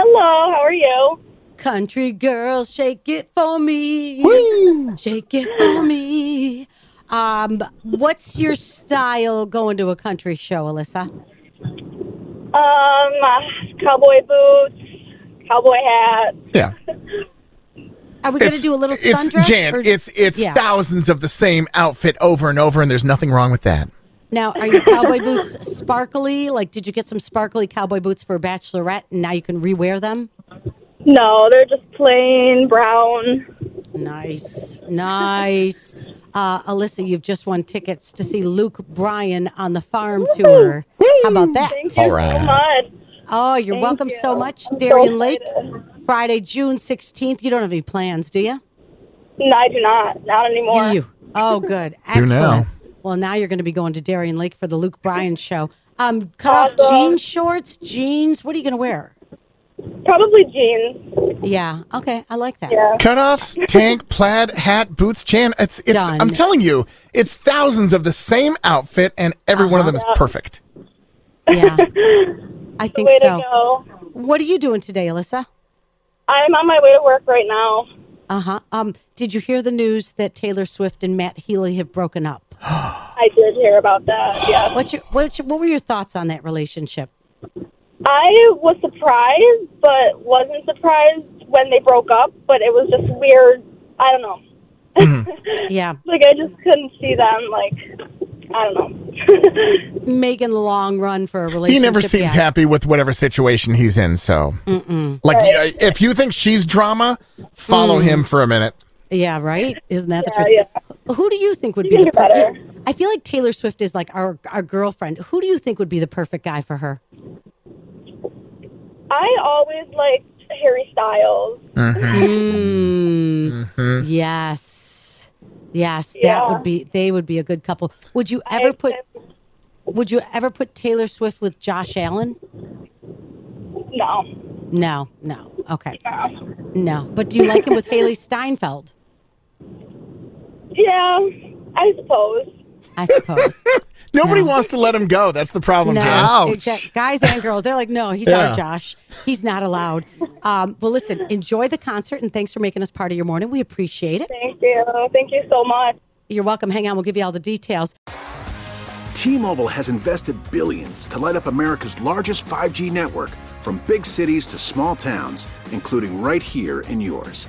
Hello, how are you? Country girl, shake it for me. Shake it for me. Um, what's your style going to a country show, Alyssa? Um, uh, cowboy boots, cowboy hat. Yeah. Are we going to do a little It's sundress? Jan. or- It's it's Yeah. thousands of the same outfit over and over, and there's nothing wrong with that. Now, are your cowboy boots sparkly? Like, did you get some sparkly cowboy boots for a bachelorette and now you can rewear them? No, they're just plain brown. Nice, nice. Uh, Alyssa, you've just won tickets to see Luke Bryan on the farm tour. How about that? Thank you All so much. Oh, you're Thank welcome you. so much, I'm so Lake. Friday, June 16th. You don't have any plans, do you? No, I do not. Not anymore. You. Oh, good. Do now. Excellent. Well, now you're going to be going to Darien Lake for the Luke Bryan show. Um, cut off Awesome. jean shorts, jeans. What are you going to wear? Probably jeans. Yeah. Okay. I like that. Yeah. Cutoffs, tank, plaid, hat, boots, Jan. It's it's. Done. I'm telling you, it's thousands of the same outfit, and every one of them is perfect. Yeah. I think Way so. to go. What are you doing today, Alyssa? I'm on my way to work right now. Uh huh. Um, did you hear the news that Taylor Swift and Matt Healy have broken up? I did hear about that. Yeah. What your, what, your, what were your thoughts on that relationship? I was surprised, but wasn't surprised when they broke up. But it was just weird. I don't know. Mm-hmm. Yeah, Like I just couldn't see them. Like I don't know. making the long run for a relationship. He never seems yeah. happy with whatever situation he's in. So, like, Right. if you think she's drama, follow mm. him for a minute. Yeah, right. Isn't that the truth? yeah. Who do you think would be the think per- better. I feel like Taylor Swift is like our our girlfriend. Who do you think would be the perfect guy for her? I always liked Harry Styles. Mm, Yes, yes, that would be. They would be a good couple. Would you ever I- put? Would you ever put Taylor Swift with Josh Allen? No. No, no. Okay, no. But do you like him with Hailee Steinfeld? Yeah, I suppose. I suppose. Nobody No. wants to let him go. That's the problem, No, Jan. exact- guys and girls, they're like, no, he's Yeah. our Josh. He's not allowed. Um, well, listen, enjoy the concert and thanks for making us part of your morning. We appreciate it. Thank you. Thank you so much. You're welcome. Hang on, we'll give you all the details. T-Mobile has invested billions to light up America's largest 5G network from big cities to small towns, including right here in yours.